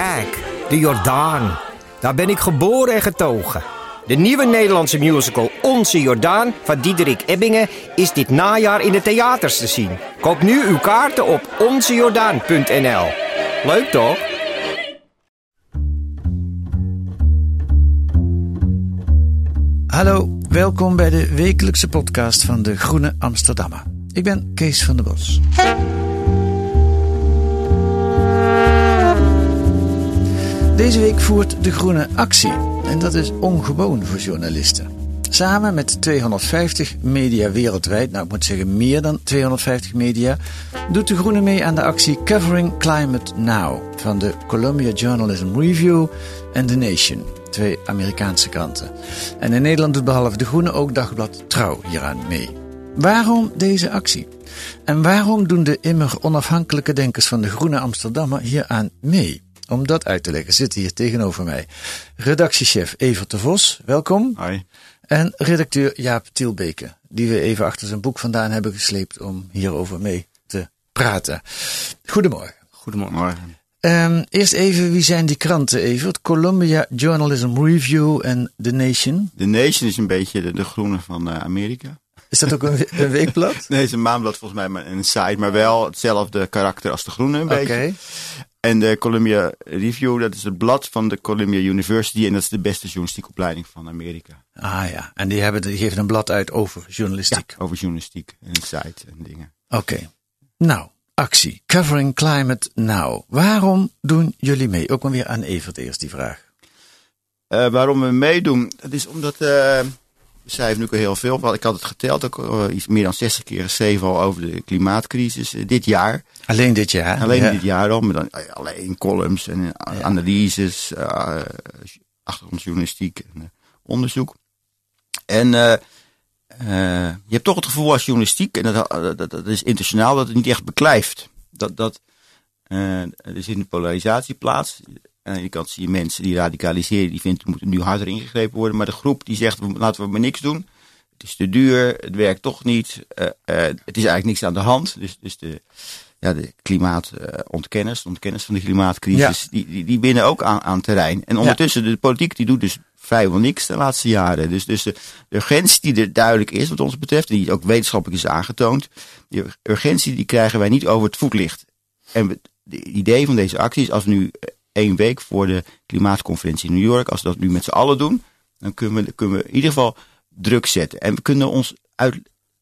Kijk, de Jordaan. Daar ben ik geboren en getogen. De nieuwe Nederlandse musical Onze Jordaan van Diederik Ebbingen is dit najaar in de theaters te zien. Koop nu uw kaarten op onzejordaan.nl. Leuk toch? Hallo, welkom bij de wekelijkse podcast van de Groene Amsterdammer. Ik ben Kees van der Bos. Deze week voert De Groene actie. En dat is ongewoon voor journalisten. Samen met 250 media wereldwijd, nou ik moet zeggen meer dan 250 media, doet De Groene mee aan de actie Covering Climate Now van de Columbia Journalism Review en The Nation, twee Amerikaanse kranten. En in Nederland doet behalve De Groene ook Dagblad Trouw hieraan mee. Waarom deze actie? En waarom doen de immer onafhankelijke denkers van de Groene Amsterdammer hieraan mee? Om dat uit te leggen zit hier tegenover mij redactiechef Evert de Vos, welkom. Hoi. En redacteur Jaap Tielbeke, die we even achter zijn boek vandaan hebben gesleept om hierover mee te praten. Goedemorgen. Goedemorgen. Ehm, eerst even, wie zijn die kranten, Evert? Columbia Journalism Review en The Nation. The Nation is een beetje de, de groene van eh, Amerika. Is dat ook een, we- een weekblad? Nee, het is een maandblad volgens mij maar een site, maar wel hetzelfde karakter als de groene een Oké. beetje. En de Columbia Review, dat is het blad van de Columbia University en dat is de beste journalistieke opleiding van Amerika. Ah ja, en die, hebben, die geven een blad uit over journalistiek. Over journalistiek en site en dingen. Oké. Nou, actie. Covering Climate Now. Waarom doen jullie mee? Ook maar weer aan Evert eerst die vraag. Eh, waarom we meedoen? Dat is omdat eh we schrijven nu ook al heel veel. Ik had het geteld, ook al iets meer dan 60 keer geschreven al over de klimaatcrisis eh, dit jaar. Alleen dit jaar. Alleen ja. dit jaar al, maar dan eh, alleen columns en eh, analyses, eh, achtergrondjournalistiek en onderzoek. En je hebt toch het gevoel als journalistiek, en dat, dat, is internationaal, dat het niet echt beklijft. Dat, dat, eh, er zit een polarisatie plaats. Aan de ene kant zie je mensen die radicaliseren, die vinden moet nu harder ingegrepen worden. Maar de groep die zegt, laten we maar niks doen. Het is te duur, het werkt toch niet. het is eigenlijk niks aan de hand. Dus, dus de, ja, de klimaatontkenners, de ontkenners van de klimaatcrisis, die, die, die winnen ook aan, aan terrein. En ondertussen, de politiek die doet dus vrijwel niks de laatste jaren. Dus, dus de, de urgentie die er duidelijk is, wat ons betreft, en die ook wetenschappelijk is aangetoond, die urgentie die krijgen wij niet over het voetlicht. En het idee van deze actie is, als we nu één week voor de klimaatconferentie in New York, als we dat nu met z'n allen doen, dan kunnen we, kunnen we in ieder geval druk zetten. En we kunnen ons uit,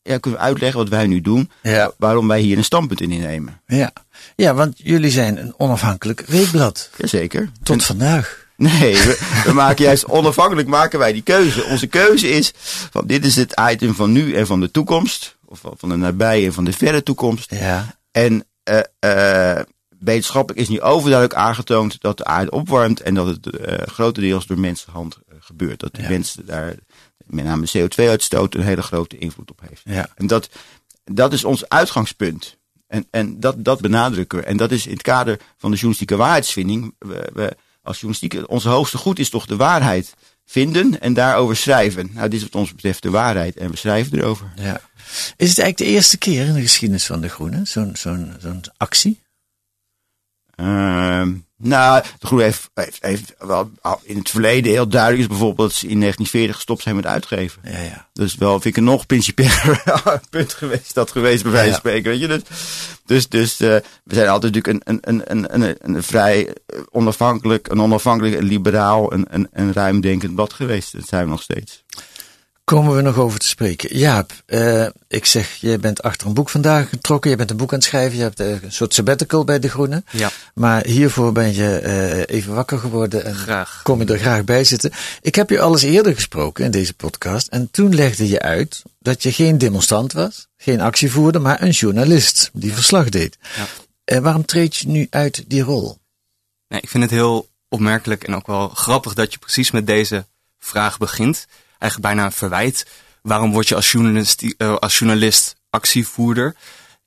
ja, kunnen we uitleggen wat wij nu doen, Ja. waarom wij hier een standpunt in innemen. Ja. ja, want jullie zijn een onafhankelijk weekblad. Jazeker. Tot En- vandaag. Nee, we, we maken juist onafhankelijk maken wij die keuze. Onze keuze is van dit is het item van nu en van de toekomst. Of van- de nabije en van de verre toekomst. Ja. En eh eh wetenschappelijk is nu overduidelijk aangetoond dat de aarde opwarmt en dat het eh grotendeels door mensenhand gebeurt. Dat de Ja. mensen daar met name CO2-uitstoot een hele grote invloed op heeft. Ja. En dat, dat is ons uitgangspunt. En, en dat, dat benadrukken we. En dat is in het kader van de journalistieke waarheidsvinding. We, we, als journalistiek, onze hoogste goed is toch de waarheid vinden en daarover schrijven. Nou, dit is wat ons betreft de waarheid en we schrijven erover. ja. Is het eigenlijk de eerste keer in de geschiedenis van de Groene, zo'n zo'n zo'n actie? Ehm, nou, de Groene heeft, heeft, heeft wel in het verleden heel duidelijk is bijvoorbeeld dat ze in 1940 gestopt zijn met uitgeven. Ja, ja. Dus wel, vind ik een nog principieeler punt geweest, dat geweest bij wijze van spreken, weet je. Dus, dus, dus eh, we zijn altijd natuurlijk een, een, een, een, een, een vrij eh, onafhankelijk, een onafhankelijk, een liberaal, een, een, een ruimdenkend blad geweest. Dat zijn we nog steeds. Komen we nog over te spreken. Jaap, eh, ik zeg, jij bent achter een boek vandaag getrokken. Je bent een boek aan het schrijven. Je hebt eh, een soort sabbatical bij De Groene. Ja. Maar hiervoor ben je eh, even wakker geworden. En Graag. kom je er graag bij zitten. Ik heb je al eens eerder gesproken in deze podcast. En toen legde je uit dat je geen demonstrant was. Geen actievoerder, maar een journalist die verslag deed. Ja. Eh, waarom treed je nu uit die rol? Nee, ik vind het heel opmerkelijk en ook wel grappig dat je precies met deze vraag begint. Eigenlijk bijna een verwijt. Waarom word je als journalist, uh, als journalist actievoerder?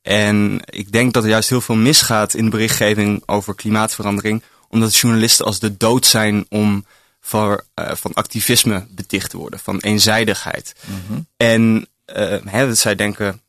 En ik denk dat er juist heel veel misgaat in de berichtgeving over klimaatverandering. Omdat journalisten als de dood zijn om voor, uh, van activisme beticht te worden. Van eenzijdigheid. Mm En uh, hè, zij denken,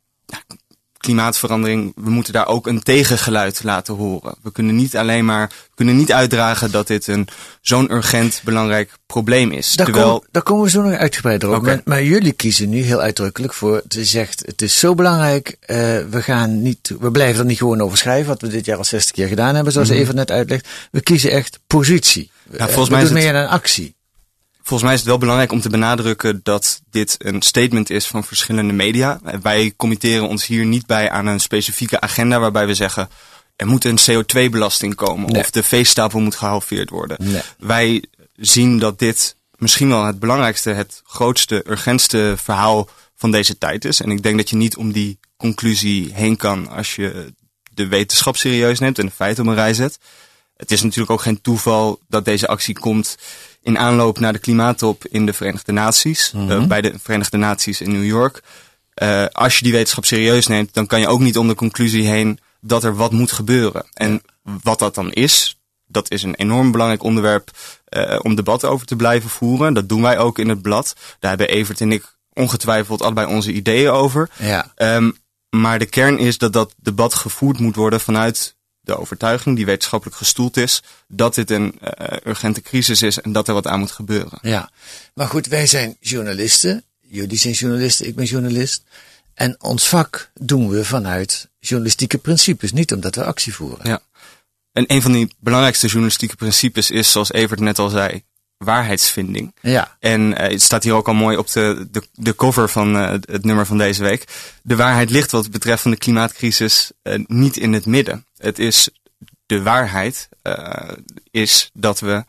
klimaatverandering, we moeten daar ook een tegengeluid laten horen. We kunnen niet alleen maar, we kunnen niet uitdragen dat dit een zo'n urgent belangrijk probleem is. Daar, Terwijl... kom, daar komen we zo nog uitgebreider op. Okay. Maar, maar, jullie kiezen nu heel uitdrukkelijk voor, te zegt, het is zo belangrijk, uh, we gaan niet, we blijven er niet gewoon over schrijven, wat we dit jaar al 60 keer gedaan hebben, zoals mm -hmm. even net uitlegt. We kiezen echt positie. Ja, volgens we mij doen is meer het... een actie. Volgens mij is het wel belangrijk om te benadrukken dat dit een statement is van verschillende media. Wij committeren ons hier niet bij aan een specifieke agenda waarbij we zeggen er moet een CO2-belasting komen nee. of de veestapel moet gehalveerd worden. Nee. Wij zien dat dit misschien wel het belangrijkste, het grootste, urgentste verhaal van deze tijd is. En ik denk dat je niet om die conclusie heen kan als je de wetenschap serieus neemt en de feiten op een rij zet. Het is natuurlijk ook geen toeval dat deze actie komt in aanloop naar de klimaattop in de Verenigde Naties, mm -hmm. uh, bij de Verenigde Naties in New York. Uh, als je die wetenschap serieus neemt, dan kan je ook niet om de conclusie heen dat er wat moet gebeuren. En wat dat dan is, dat is een enorm belangrijk onderwerp uh, om debat over te blijven voeren. Dat doen wij ook in het blad. Daar hebben Evert en ik ongetwijfeld allebei onze ideeën over. Ja. Um, maar de kern is dat dat debat gevoerd moet worden vanuit de overtuiging die wetenschappelijk gestoeld is dat dit een uh, urgente crisis is en dat er wat aan moet gebeuren. Ja, maar goed, wij zijn journalisten. Jullie zijn journalisten, ik ben journalist. En ons vak doen we vanuit journalistieke principes, niet omdat we actie voeren. Ja. En een van die belangrijkste journalistieke principes is, zoals Evert net al zei, waarheidsvinding. Ja. En uh, het staat hier ook al mooi op de, de, de cover van uh, het nummer van deze week. De waarheid ligt wat betreft van de klimaatcrisis uh, niet in het midden. Het is de waarheid is dat we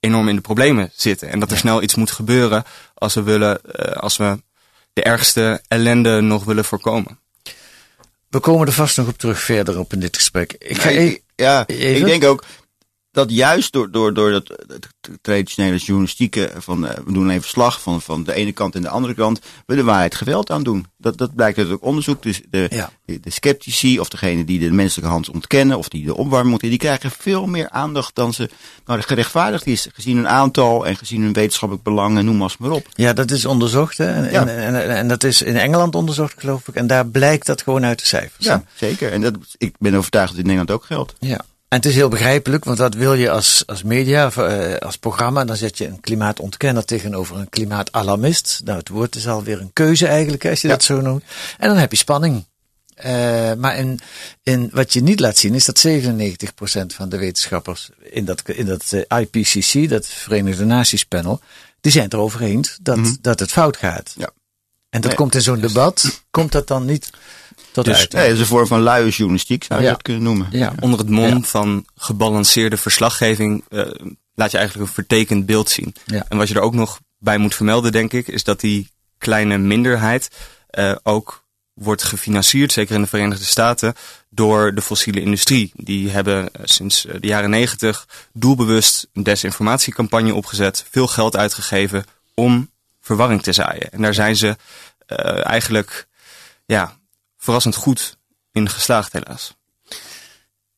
enorm in de problemen zitten. En dat er ja. snel iets moet gebeuren als we willen, als we de ergste ellende nog willen voorkomen. We komen er vast nog op terug verder op in dit gesprek. Ik ga nee, ik, ja, even. ik denk ook dat juist door, door, door dat traditionele journalistieke van uh, we doen even verslag van, van de ene kant en de andere kant, we de waarheid geweld aan doen. Dat, dat blijkt uit ook onderzoek. Dus de, ja. de, de sceptici of degene die de menselijke hand ontkennen of die de opwarming moeten, die krijgen veel meer aandacht dan ze nou, gerechtvaardigd is. Gezien hun aantal en gezien hun wetenschappelijk belang en noem maar, maar op. Ja, dat is onderzocht hè? En, ja. en, en, en, dat is in Engeland onderzocht geloof ik. En daar blijkt dat gewoon uit de cijfers. Ja, zeker. En dat, ik ben overtuigd dat in Nederland ook geldt. Ja. En het is heel begrijpelijk, want wat wil je als, als media, of, uh, als programma? Dan zet je een klimaatontkenner tegenover een klimaatalarmist. Nou, het woord is alweer een keuze eigenlijk, als je ja. dat zo noemt. En dan heb je spanning. Uh, maar in, in, wat je niet laat zien is dat 97% van de wetenschappers in dat, in dat uh, IPCC, dat Verenigde Naties panel, die zijn het erover eens dat, mm -hmm. dat het fout gaat. Ja. En dat nee, komt in zo'n debat, komt dat dan niet tot dus. Nee, dat is een vorm van luie journalistiek, zou je ja. dat kunnen noemen. Ja. Onder het mom ja. van gebalanceerde verslaggeving uh, laat je eigenlijk een vertekend beeld zien. Ja. En wat je er ook nog bij moet vermelden, denk ik, is dat die kleine minderheid uh, ook wordt gefinancierd, zeker in de Verenigde Staten, door de fossiele industrie. Die hebben uh, sinds de jaren negentig doelbewust een desinformatiecampagne opgezet, veel geld uitgegeven om verwarring te zaaien. En daar zijn ze uh, eigenlijk ja, verrassend goed in geslaagd, helaas.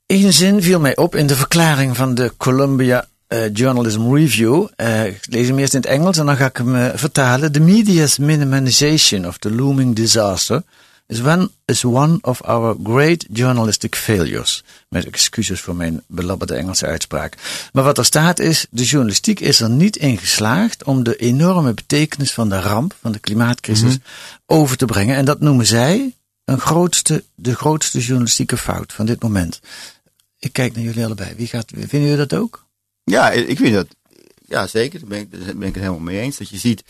Eén zin viel mij op in de verklaring van de Columbia uh, Journalism Review. Uh, ik lees hem eerst in het Engels en dan ga ik hem uh, vertalen. The media's minimization of the looming disaster is one, is one of our great journalistic failures. Met excuses voor mijn belabberde Engelse uitspraak. Maar wat er staat is, de journalistiek is er niet in geslaagd om de enorme betekenis van de ramp, van de klimaatcrisis, mm -hmm. over te brengen. En dat noemen zij een grootste, de grootste journalistieke fout van dit moment. Ik kijk naar jullie allebei. Wie gaat, vinden jullie dat ook? Ja, ik vind dat. Ja, zeker. Daar ben ik, ben het helemaal mee eens. Dat je ziet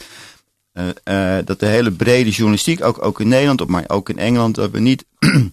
uh, uh, dat de hele brede journalistiek, ook, ook in Nederland, maar ook in Engeland, dat we niet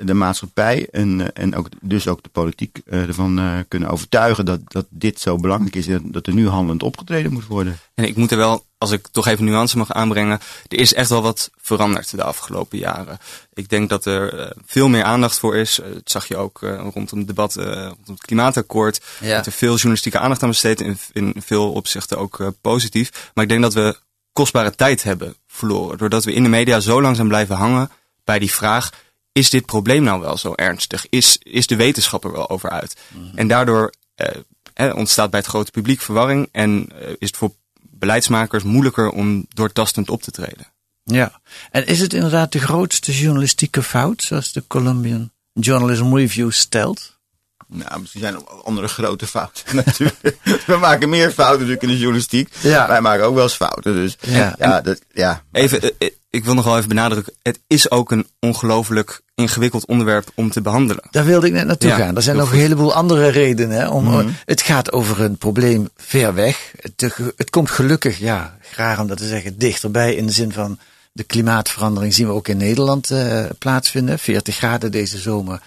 de maatschappij en, eh, en ook, dus ook de politiek eh, ervan eh, kunnen overtuigen dat, dat dit zo belangrijk is en dat er nu handelend opgetreden moet worden. En ik moet er wel, als ik toch even nuance mag aanbrengen, er is echt wel wat veranderd de afgelopen jaren. Ik denk dat er veel meer aandacht voor is. dat zag je ook rondom het debat rondom het klimaatakkoord. Ja. Dat er veel journalistieke aandacht aan besteed, in, in veel opzichten ook positief. Maar ik denk dat we kostbare tijd hebben verloren. Doordat we in de media zo lang zijn blijven hangen bij die vraag is dit probleem nou wel zo ernstig? Is, is de wetenschap er wel over uit? En daardoor eh, ontstaat bij het grote publiek verwarring en eh, is het voor beleidsmakers moeilijker om doortastend op te treden. Ja, en is het inderdaad de grootste journalistieke fout, zoals de Columbian Journalism Review stelt? Nou, misschien zijn er andere grote fouten natuurlijk. We maken meer fouten natuurlijk in de journalistiek. Ja. Wij maken ook wel eens fouten. Dus Ja. ja, dat, ja. Even, eh, eh, ik wil nog wel even benadrukken, het is ook een ongelooflijk ingewikkeld onderwerp om te behandelen. Daar wilde ik net naartoe Ja, gaan. Er zijn nog een heleboel andere redenen. Hè, om, Mhm. Het gaat over een probleem ver weg. Het, het komt gelukkig, ja, graag om dat te zeggen, dichterbij. In de zin van de klimaatverandering zien we ook in Nederland eh, plaatsvinden. 40 graden deze zomer.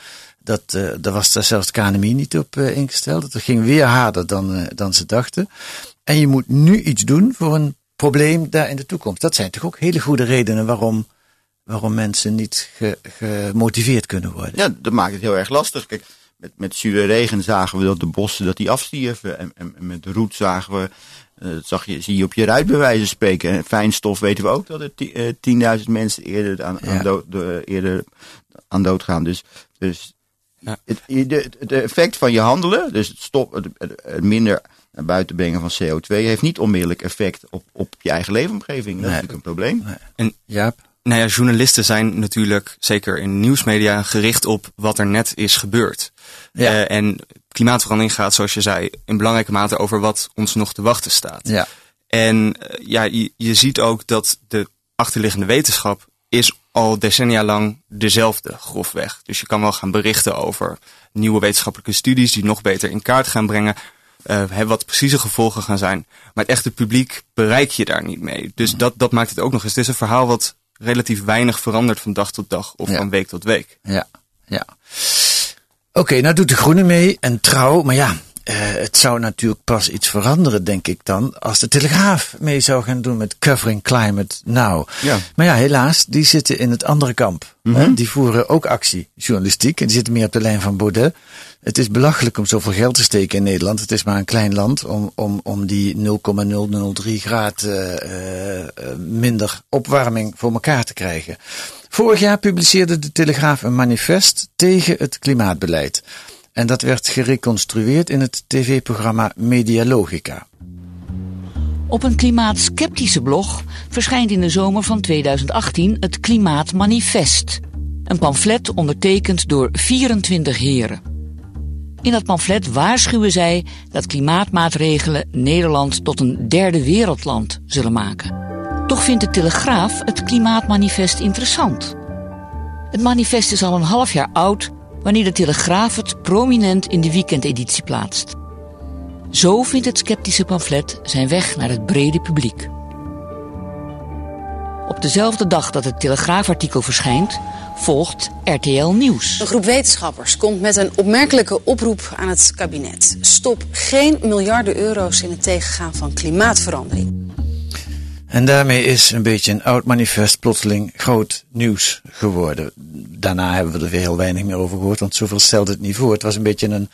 Dat, eh, daar was daar zelfs de KNMI niet op eh, ingesteld. Dat ging weer harder dan, eh, dan ze dachten. En je moet nu iets doen voor een probleem daar in de toekomst. Dat zijn toch ook hele goede redenen waarom, waarom mensen niet ge- gemotiveerd kunnen worden. ja, dat maakt het heel erg lastig. Kijk, met, met zure regen zagen we dat de bossen dat die afstierven. En, en, en met de roet zagen we, dat zag je, zie je op je ruit bij wijze van spreken. En fijnstof weten we ook dat er ti- eh, 10.000 mensen eerder aan, aan, dood, de- eerder aan dood gaan. Dus, dus Ja. het, de, het effect van je handelen, dus het, stop, het, het- het minder naar buiten brengen van CO2, heeft niet onmiddellijk effect op, op je eigen leefomgeving. Dat Nee. is natuurlijk een probleem. Jaap? Nou ja, journalisten zijn natuurlijk, zeker in nieuwsmedia, gericht op wat er net is gebeurd. Ja. Eh, en klimaatverandering gaat, zoals je zei, in belangrijke mate over wat ons nog te wachten staat. Ja. En eh, ja, je, je ziet ook dat de achterliggende wetenschap is al decennia lang dezelfde, grofweg. Dus je kan wel gaan berichten over nieuwe wetenschappelijke studies die nog beter in kaart gaan brengen. hè, wat precieze gevolgen gaan zijn. Maar het echte publiek bereik je daar niet mee. Dus dat, dat maakt het ook nog eens. Het is een verhaal wat relatief weinig verandert van dag tot dag of Ja. van week tot week. Ja, ja. Oké, nou doet de Groene mee en trouw. Maar ja, eh, het zou natuurlijk pas iets veranderen, denk ik dan, als de Telegraaf mee zou gaan doen met Covering Climate Now. Ja. Maar ja, helaas, die zitten in het andere kamp. hè? Die voeren ook actie, journalistiek, en die zitten meer op de lijn van Baudet. Het is belachelijk om zoveel geld te steken in Nederland. Het is maar een klein land om, om, om die 0,003 graad eh, eh, eh, minder opwarming voor elkaar te krijgen. Vorig jaar publiceerde de Telegraaf een manifest tegen het klimaatbeleid. En dat werd gereconstrueerd in het tv-programma Medialogica. Op een klimaatskeptische blog verschijnt in de zomer van 2018 het Klimaatmanifest. Een pamflet ondertekend door 24 heren. In dat pamflet waarschuwen zij dat klimaatmaatregelen Nederland tot een derde wereldland zullen maken. Toch vindt de Telegraaf het Klimaatmanifest interessant. Het manifest is al een half jaar oud wanneer de Telegraaf het prominent in de weekendeditie plaatst. Zo vindt het sceptische pamflet zijn weg naar het brede publiek. Op dezelfde dag dat het Telegraafartikel verschijnt, volgt RTL Nieuws. Een groep wetenschappers komt met een opmerkelijke oproep aan het kabinet. Stop geen miljarden euro's in het tegengaan van klimaatverandering. En daarmee is een beetje een oud manifest plotseling groot nieuws geworden. Daarna hebben we er weer heel weinig meer over gehoord, want zoveel stelde het niet voor. Het was een beetje een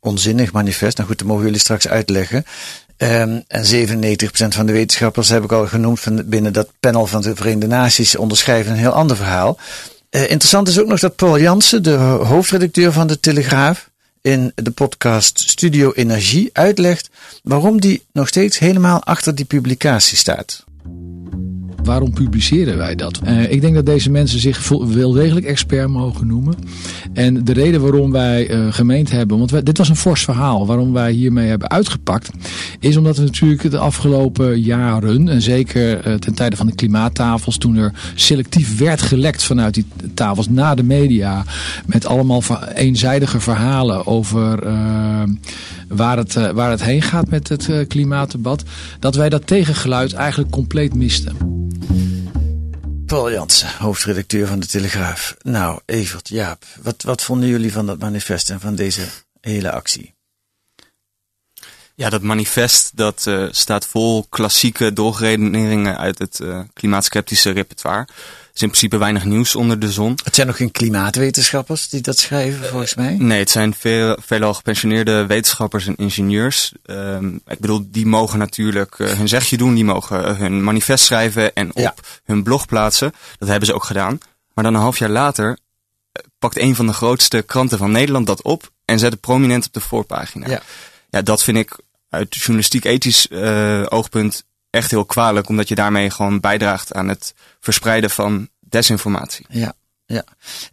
onzinnig manifest. Nou goed, dat mogen jullie straks uitleggen. Ehm, en 97% van de wetenschappers heb ik al genoemd van binnen dat panel van de Verenigde Naties onderschrijven een heel ander verhaal. Eh, interessant is ook nog dat Paul Jansen, de hoofdredacteur van de Telegraaf, in de podcast Studio Energie uitlegt waarom die nog steeds helemaal achter die publicatie staat. Thank you. Waarom publiceren wij dat? Eh, ik denk dat deze mensen zich wel degelijk expert mogen noemen. En de reden waarom wij eh, gemeend hebben, want dit was een fors verhaal, waarom wij hiermee hebben uitgepakt, is omdat we natuurlijk de afgelopen jaren, en zeker eh, ten tijde van de klimaattafels, toen er selectief werd gelekt vanuit die tafels naar de media, met allemaal eenzijdige verhalen over waar, het, waar het heen gaat met het klimaatdebat, dat wij dat tegengeluid eigenlijk compleet misten. Paul Jansen, hoofdredacteur van de Telegraaf. Nou, Evert, Jaap, wat, wat vonden jullie van dat manifest en van deze hele actie? Ja, dat manifest dat uh, staat vol klassieke doorredeneringen uit het uh, klimaatskeptische repertoire. Er is in principe weinig nieuws onder de zon. Het zijn nog geen klimaatwetenschappers die dat schrijven, volgens mij? Nee, het zijn veel, veelal gepensioneerde wetenschappers en ingenieurs. Um, ik bedoel, die mogen natuurlijk uh, hun zegje doen, die mogen hun manifest schrijven en op ja. hun blog plaatsen. Dat hebben ze ook gedaan. Maar dan een half jaar later pakt een van de grootste kranten van Nederland dat op en zet het prominent op de voorpagina. Ja. Ja, dat vind ik uit journalistiek-ethisch uh, oogpunt echt heel kwalijk, omdat je daarmee gewoon bijdraagt aan het verspreiden van desinformatie. Ja. Ja,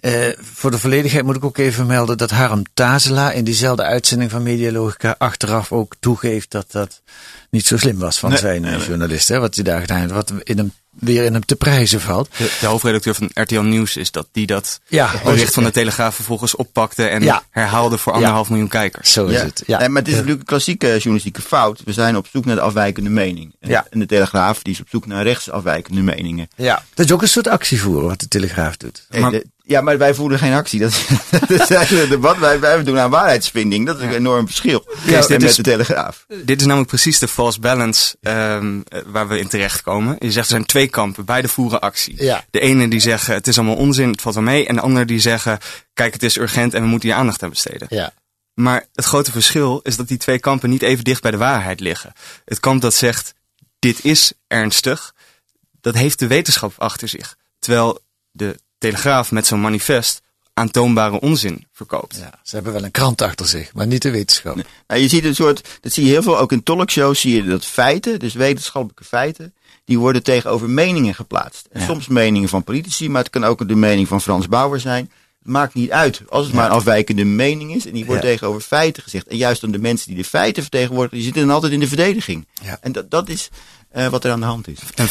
uh, voor de volledigheid moet ik ook even melden dat Harm Tazela in diezelfde uitzending van Medialogica achteraf ook toegeeft dat dat niet zo slim was van nee, zijn nee, journalist. Hè, wat hij daar gedaan heeft, wat in hem, weer in hem te prijzen valt. De, de hoofdredacteur van RTL Nieuws is dat die dat ja, bericht van de Telegraaf vervolgens oppakte en ja. herhaalde voor anderhalf miljoen kijkers. Zo is ja. het. Ja. Nee, maar het is natuurlijk een klassieke journalistieke fout. We zijn op zoek naar de afwijkende mening. En, Ja. en de Telegraaf die is op zoek naar rechtsafwijkende meningen. Ja. Dat is ook een soort actievoeren wat de Telegraaf doet. Maar- de- ja, maar wij voeren geen actie. Dat, dat is eigenlijk het debat. Wij, wij doen aan waarheidsvinding. Dat is een enorm verschil. Ja, en dit met is- de Telegraaf. Dit is namelijk precies de false balance um, waar we in terechtkomen. Je zegt er zijn twee kampen, beide voeren actie. Ja. De ene die zeggen het is allemaal onzin, het valt wel mee. En de andere die zeggen kijk het is urgent en we moeten hier aandacht aan besteden. Ja. Maar het grote verschil is dat die twee kampen niet even dicht bij de waarheid liggen. Het kamp dat zegt dit is ernstig, dat heeft de wetenschap achter zich. Terwijl de Telegraaf met zo'n manifest aantoonbare onzin verkoopt. ja. Ze hebben wel een krant achter zich, maar niet de wetenschap. Nou, je ziet een soort, dat zie je heel veel, ook in talkshows zie je dat feiten, dus wetenschappelijke feiten, die worden tegenover meningen geplaatst. En Ja. soms meningen van politici, maar het kan ook de mening van Frans Bauer zijn. Het maakt niet uit, als het maar een afwijkende mening is en die wordt Ja. tegenover feiten gezegd. En juist dan de mensen die de feiten vertegenwoordigen, die zitten dan altijd in de verdediging. Ja. En dat, dat is eh, wat er aan de hand is. En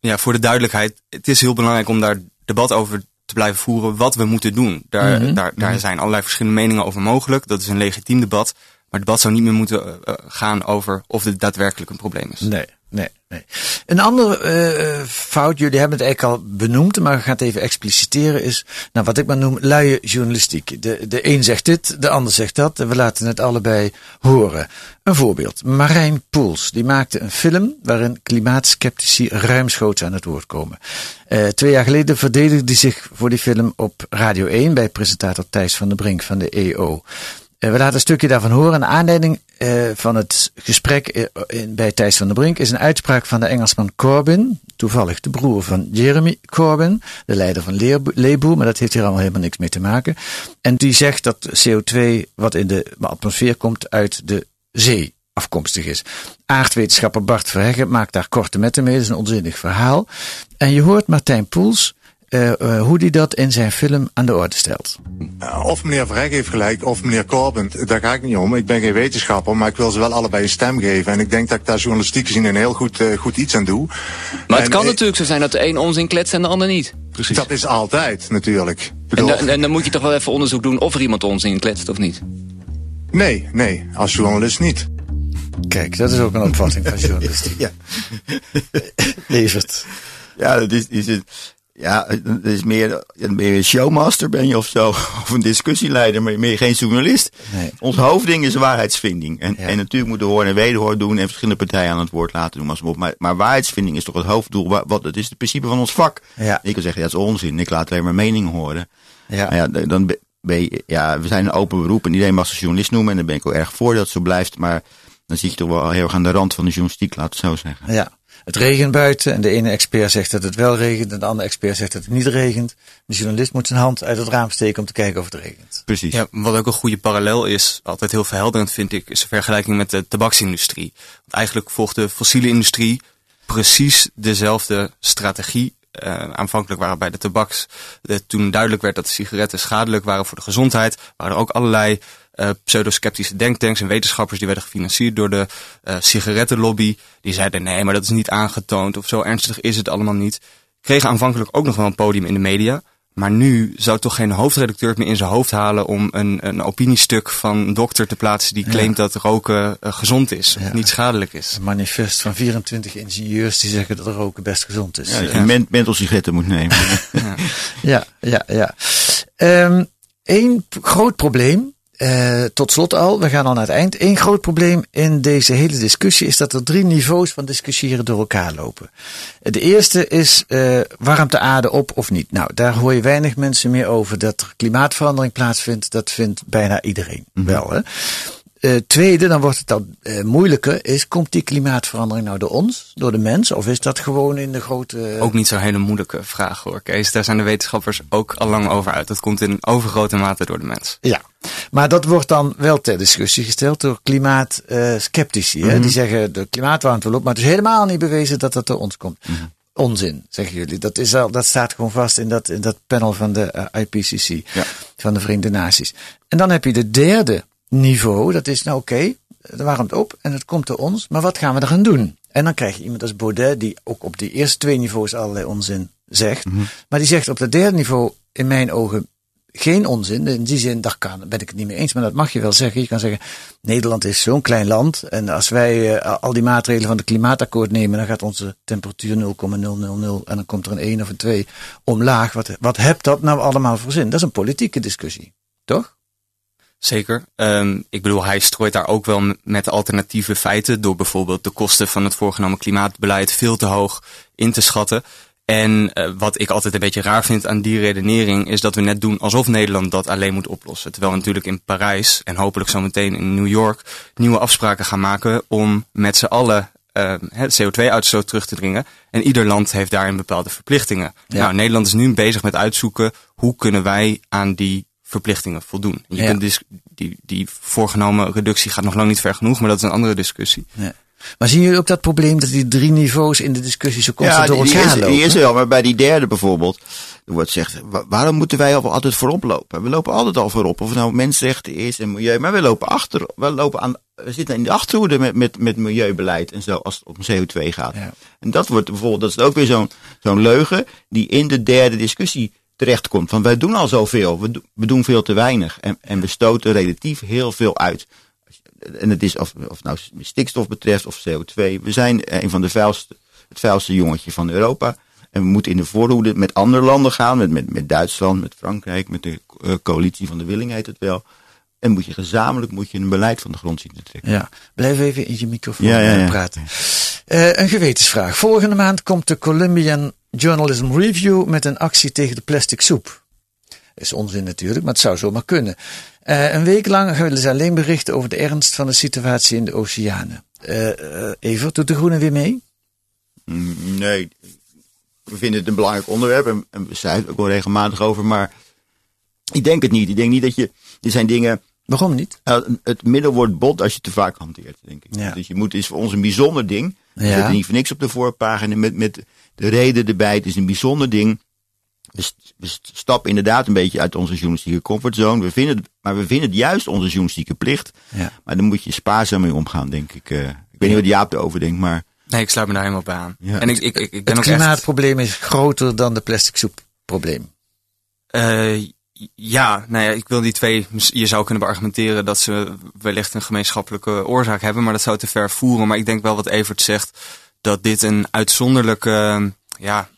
ja, voor de duidelijkheid, het is heel belangrijk om daar debat over te blijven voeren wat we moeten doen. Daar, Mhm. daar, daar zijn allerlei verschillende meningen over mogelijk. Dat is een legitiem debat. Maar het debat zou niet meer moeten eh, eh, gaan over of dit daadwerkelijk een probleem is. Nee, nee, nee. Een andere eh, fout, jullie hebben het eigenlijk al benoemd, maar ik ga het even expliciteren, is nou, wat ik maar noem luie journalistiek. De, de een zegt dit, de ander zegt dat, en we laten het allebei horen. Een voorbeeld, Marijn Poels, die maakte een film waarin klimaatskeptici ruimschoots aan het woord komen. Eh, twee jaar geleden verdedigde hij zich voor die film op Radio 1 bij presentator Thijs van der Brink van de EO. Eh, we laten een stukje daarvan horen. Een aanleiding eh, van het gesprek eh, bij Thijs van der Brink is een uitspraak van de Engelsman Corbyn. Toevallig de broer van Jeremy Corbyn, de leider van Labour, maar dat heeft hier allemaal helemaal niks mee te maken. En die zegt dat CO2 wat in de atmosfeer komt uit de zee afkomstig is. Aardwetenschapper Bart Verheggen maakt daar korte metten mee. Dat is een onzinnig verhaal. En je hoort Martijn Poels eh, eh, hoe hij dat in zijn film aan de orde stelt. Uh, Of meneer Verheg heeft gelijk, of meneer Corbyn. Daar ga ik niet om. Ik ben geen wetenschapper, maar ik wil ze wel allebei een stem geven. En ik denk dat ik daar journalistiek gezien een heel goed, uh, goed iets aan doe. Maar het kan ik- natuurlijk zo zijn dat de een onzin kletst en de ander niet. Precies. Dat is altijd, natuurlijk. En, bedoel, da- en dan moet je toch wel even onderzoek doen of er iemand onzin kletst of niet. nee, nee, als journalist niet. Kijk, dat is ook een opvatting van journalistiek. Ja. Levert. Ja, dat is, is het. Ja, dat is meer, je een showmaster ben je of zo. Of een discussieleider, maar je geen journalist. Nee. Ons hoofdding is waarheidsvinding. En, Ja. en natuurlijk moeten we hoor en wederhoor doen en verschillende partijen aan het woord laten doen. Als maar, maar waarheidsvinding is toch het hoofddoel. Wa- Wat, het is het principe van ons vak. Ja. Ik kan zeggen, dat is onzin. Ik laat alleen maar meningen horen. Ja. Ja, dan be- ben je, ja, we zijn een open beroep en iedereen mag zich journalist noemen. En daar ben ik ook erg voor dat het zo blijft. Maar dan zit je toch wel heel erg aan de rand van de journalistiek, laat het zo zeggen. Ja. Het regent buiten en de ene expert zegt dat het wel regent en de andere expert zegt dat het niet regent. De journalist moet zijn hand uit het raam steken om te kijken of het regent. Precies. Ja, wat ook een goede parallel is, altijd heel verhelderend vind ik, is de vergelijking met de tabaksindustrie. Want eigenlijk volgt de fossiele industrie precies dezelfde strategie. Uh, aanvankelijk waren bij de tabaks, uh, toen duidelijk werd dat de sigaretten schadelijk waren voor de gezondheid, waren er ook allerlei uh, pseudosceptische denktanks en wetenschappers die werden gefinancierd door de uh, sigarettenlobby. Die zeiden nee, maar dat is niet aangetoond of zo ernstig is het allemaal niet. Kregen aanvankelijk ook nog wel een podium in de media. Maar nu zou toch geen hoofdredacteur het meer in zijn hoofd halen om een, een opiniestuk van een dokter te plaatsen die Ja. claimt dat roken eh, gezond is of Ja. niet schadelijk is. Een manifest van 24 ingenieurs die zeggen dat roken best gezond is. Ja, dat je men, menthol-sigaretten moet nemen. Ja, ja, ja. Eén groot probleem, eh, tot slot al, we gaan al naar het eind. Eén groot probleem in deze hele discussie is dat er drie niveaus van discussiëren door elkaar lopen. De eerste is eh warmt de aarde op of niet? Nou, daar hoor je weinig mensen meer over. Dat er klimaatverandering plaatsvindt, dat vindt bijna iedereen wel. Hè? Eh, tweede, dan wordt het dan moeilijker, is komt die klimaatverandering nou door ons, door de mens, of is dat gewoon in de grote... Ook niet zo'n hele moeilijke vraag hoor, Kees. Daar zijn de wetenschappers ook al lang over uit. Dat komt in overgrote mate door de mens. Ja, maar dat wordt dan wel ter discussie gesteld door klimaatskeptici. Mhm. Die zeggen de klimaatwarmte loopt, maar het is helemaal niet bewezen dat dat door ons komt. Onzin, zeggen jullie. Dat, is al, dat staat gewoon vast in dat, in dat panel van de eh, IPCC, van de Verenigde Naties. En dan heb je de derde niveau, dat is nou oké, het warmt op en het komt door ons, maar wat gaan we er gaan doen? En dan krijg je iemand als Baudet, die ook op die eerste twee niveaus allerlei onzin zegt. Maar die zegt op het derde niveau, in mijn ogen, geen onzin. In die zin, daar kan, ben ik het niet mee eens, maar dat mag je wel zeggen. Je kan zeggen, Nederland is zo'n klein land. En als wij eh, al die maatregelen van het klimaatakkoord nemen, dan gaat onze temperatuur 0,000 en dan komt er een 1 of een 2 omlaag. Wat, wat hebt dat nou allemaal voor zin? Dat is een politieke discussie, toch? Zeker. Ehm, ik bedoel, hij strooit daar ook wel met alternatieve feiten door bijvoorbeeld de kosten van het voorgenomen klimaatbeleid veel te hoog in te schatten. En eh, wat ik altijd een beetje raar vind aan die redenering is dat we net doen alsof Nederland dat alleen moet oplossen. Terwijl we natuurlijk in Parijs en hopelijk zometeen in New York nieuwe afspraken gaan maken om met z'n allen eh, het CO2-uitstoot terug te dringen. En ieder land heeft daarin bepaalde verplichtingen. Ja. Nou, Nederland is nu bezig met uitzoeken hoe kunnen wij aan die verplichtingen voldoen. Je Ja. kunt dis- die, die voorgenomen reductie gaat nog lang niet ver genoeg, maar dat is een andere discussie. Ja. Maar zien jullie ook dat probleem dat die drie niveaus in de discussie zo constant Ja, door die, die, elkaar is, lopen? die is er wel, maar bij die derde bijvoorbeeld, er wordt gezegd, wa- waarom moeten wij al altijd voorop lopen? We lopen altijd al voorop, of het nou mensenrechten is en milieu, maar we lopen achter, we lopen aan, we zitten in de achterhoede met, met, met milieubeleid en zo, als het om CO2 gaat. En dat wordt bijvoorbeeld, dat is ook weer zo'n zo'n leugen, die in de derde discussie terechtkomt. Van wij doen al zoveel, we, do- we doen veel te weinig en, en we stoten relatief heel veel uit. En het is of, of nou stikstof betreft of CO2. We zijn een van de vuilste, het vuilste jongetje van Europa. En we moeten in de voorhoede met andere landen gaan. Met, met, met Duitsland, met Frankrijk, met de eh, coalitie van de Willing heet het wel. En moet je gezamenlijk moet je een beleid van de grond zien te trekken. Ja, blijf even in je microfoon Ja, ja, eh, ja. praten. Eh, een gewetensvraag. Volgende maand komt de Columbian Journalism Review met een actie tegen de plastic soep. Is onzin natuurlijk, maar het zou zomaar kunnen. Eh, een week lang willen ze alleen berichten over de ernst van de situatie in de oceanen. Evert, doet de Groene weer mee? Mm, Nee, we vinden het een belangrijk onderwerp en, en we zijn het ook wel regelmatig over, maar ik denk het niet. Ik denk niet dat je, dit zijn dingen... Waarom niet? het middel wordt bot als je het te vaak hanteert, denk ik. Ja. Dus je moet, het is voor ons een bijzonder ding. We Ja. zitten niet voor niks op de voorpagina met, met de reden erbij. Het is een bijzonder ding. We, st- we st- stappen inderdaad een beetje uit onze journalistieke comfortzone. We vinden het, maar we vinden het juist onze journalistieke plicht. Ja. Maar daar moet je spaarzaam mee omgaan, denk ik. Eh, ik weet niet wat Jaap erover denkt, maar... Nee, ik sluit me daar helemaal bij aan. Ja. En ik, ik, ik, ik ben Het ook echt... klimaatprobleem is groter dan de plastic soepprobleem. Eh, ja, nou ja, ik wil die twee. Je zou kunnen beargumenteren dat ze wellicht een gemeenschappelijke oorzaak hebben, maar dat zou te ver voeren. Maar ik denk wel wat Evert zegt, dat dit een uitzonderlijke ja,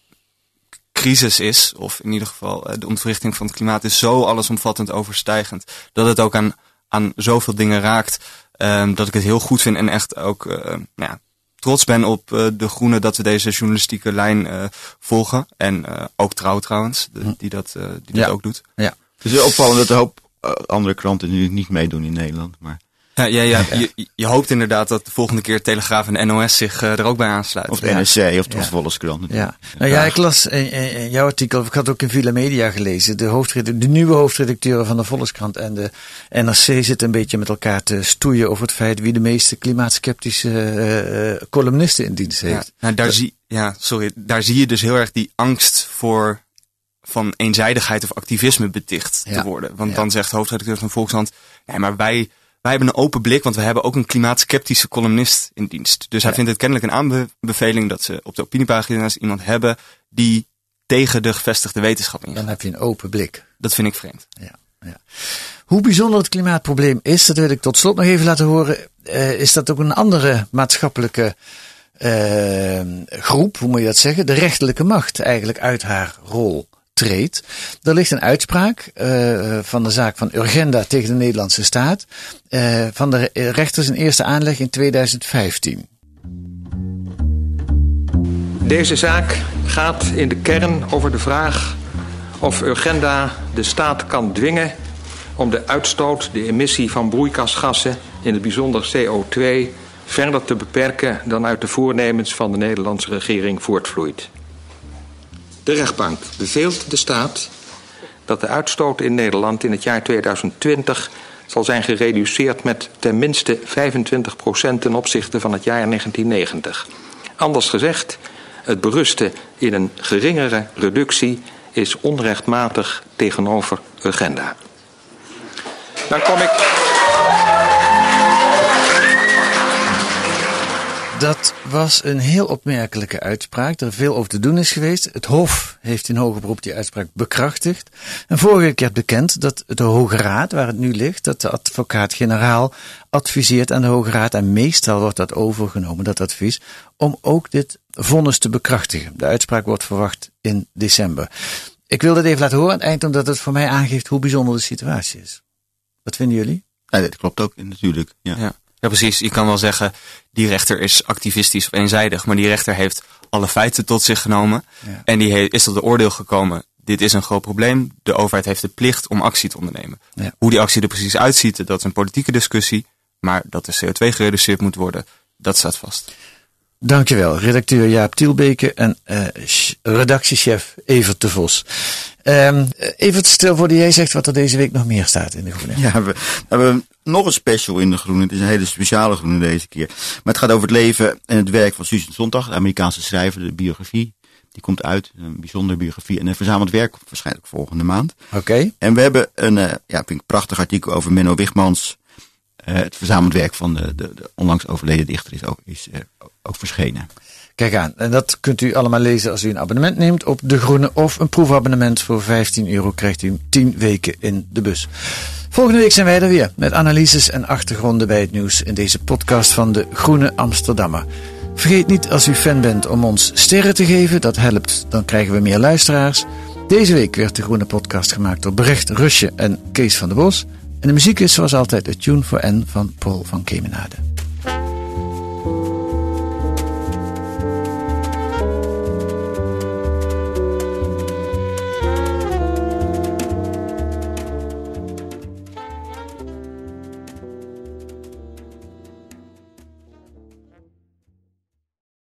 crisis is. Of in ieder geval, eh, de ontwrichting van het klimaat is zo allesomvattend overstijgend. Dat het ook aan, aan zoveel dingen raakt. eh, dat ik het heel goed vind en echt ook eh, nou ja, trots ben op eh, de groene dat we deze journalistieke lijn eh, volgen. En eh, ook trouw trouwens, de- die dat, eh, die dat Ja. ook doet. Ja. Het is opvallend dat een hoop andere kranten nu niet meedoen in Nederland. Maar Ja, ja, ja, Je, je hoopt inderdaad dat de volgende keer Telegraaf en NOS zich eh, er ook bij aansluiten. Of de NRC of de Volkskrant. Ja. Nou ja, ik las in, jouw artikel, ik had ook in Villa Media gelezen, de, hoofdredacteur, de nieuwe hoofdredacteuren van de Volkskrant en de NRC zitten een beetje met elkaar te stoeien over het feit wie de meeste klimaatskeptische eh, eh, columnisten in dienst heeft. nou, daar, zie, ja, sorry, daar zie je dus heel erg die angst voor van eenzijdigheid of activisme beticht te worden. Want dan zegt de hoofdredacteur van Volkskrant, nee, maar wij, wij hebben een open blik, want we hebben ook een klimaatskeptische columnist in dienst. Dus hij Ja. vindt het kennelijk een aanbeveling dat ze op de opiniepagina's iemand hebben die tegen de gevestigde wetenschap ingaan. Dan heb je een open blik. Dat vind ik vreemd. Ja, ja. Hoe bijzonder het klimaatprobleem is, dat wil ik tot slot nog even laten horen, uh, is dat ook een andere maatschappelijke uh, groep, hoe moet je dat zeggen, de rechterlijke macht eigenlijk uit haar rol treedt. Er ligt een uitspraak uh, van de zaak van Urgenda tegen de Nederlandse staat uh, van de rechters in eerste aanleg in 2015. Deze zaak gaat in de kern over de vraag of Urgenda de staat kan dwingen om de uitstoot, de emissie van broeikasgassen, in het bijzonder CO2, verder te beperken dan uit de voornemens van de Nederlandse regering voortvloeit. De rechtbank beveelt de staat dat de uitstoot in Nederland in het jaar 2020 zal zijn gereduceerd met ten minste 25% ten opzichte van het jaar 1990. Anders gezegd, het berusten in een geringere reductie is onrechtmatig tegenover agenda. Dan kom ik. Dat was een heel opmerkelijke uitspraak. Er veel over te doen is geweest. Het Hof heeft in hoger beroep die uitspraak bekrachtigd. En vorige keer bekend dat de Hoge Raad, waar het nu ligt, dat de advocaat-generaal adviseert aan de Hoge Raad, en meestal wordt dat overgenomen, dat advies, om ook dit vonnis te bekrachtigen. De uitspraak wordt verwacht in december. Ik wil dit even laten horen aan het eind, omdat het voor mij aangeeft hoe bijzonder de situatie is. Wat vinden jullie? Ja, dat klopt ook natuurlijk. Ja. ja. Ja, precies. Je kan wel zeggen, die rechter is activistisch of eenzijdig. Maar die rechter heeft alle feiten tot zich genomen. Ja. En die is tot de oordeel gekomen. Dit is een groot probleem. De overheid heeft de plicht om actie te ondernemen. Ja. Hoe die actie er precies uitziet, dat is een politieke discussie. Maar dat de CO2 gereduceerd moet worden, dat staat vast. Dankjewel, redacteur Jaap Tielbeke en uh, redactiechef Evert de Vos. Um, Evert, stel voor dat jij zegt wat er deze week nog meer staat in de Groene. Ja, we hebben nog een special in de Groene. Het is een hele speciale Groene deze keer. Maar het gaat over het leven en het werk van Susan Sontag, de Amerikaanse schrijver, de biografie. Die komt uit, een bijzondere biografie en een verzameld werk, waarschijnlijk volgende maand. Oké. Okay. En we hebben een, uh, ja, vind ik prachtig artikel over Menno Wigmans. Uh, het verzameld werk van de, de, de, onlangs overleden dichter is ook, is, uh, ook verschenen. Kijk aan, en dat kunt u allemaal lezen als u een abonnement neemt op De Groene of een proefabonnement voor 15 euro krijgt u 10 weken in de bus. Volgende week zijn wij er weer met analyses en achtergronden bij het nieuws in deze podcast van De Groene Amsterdammer. Vergeet niet als u fan bent om ons sterren te geven, dat helpt, dan krijgen we meer luisteraars. Deze week werd de Groene Podcast gemaakt door Brecht Rusje en Kees van der Bos. En de muziek is zoals altijd de Tune for N van Paul van Kemenade.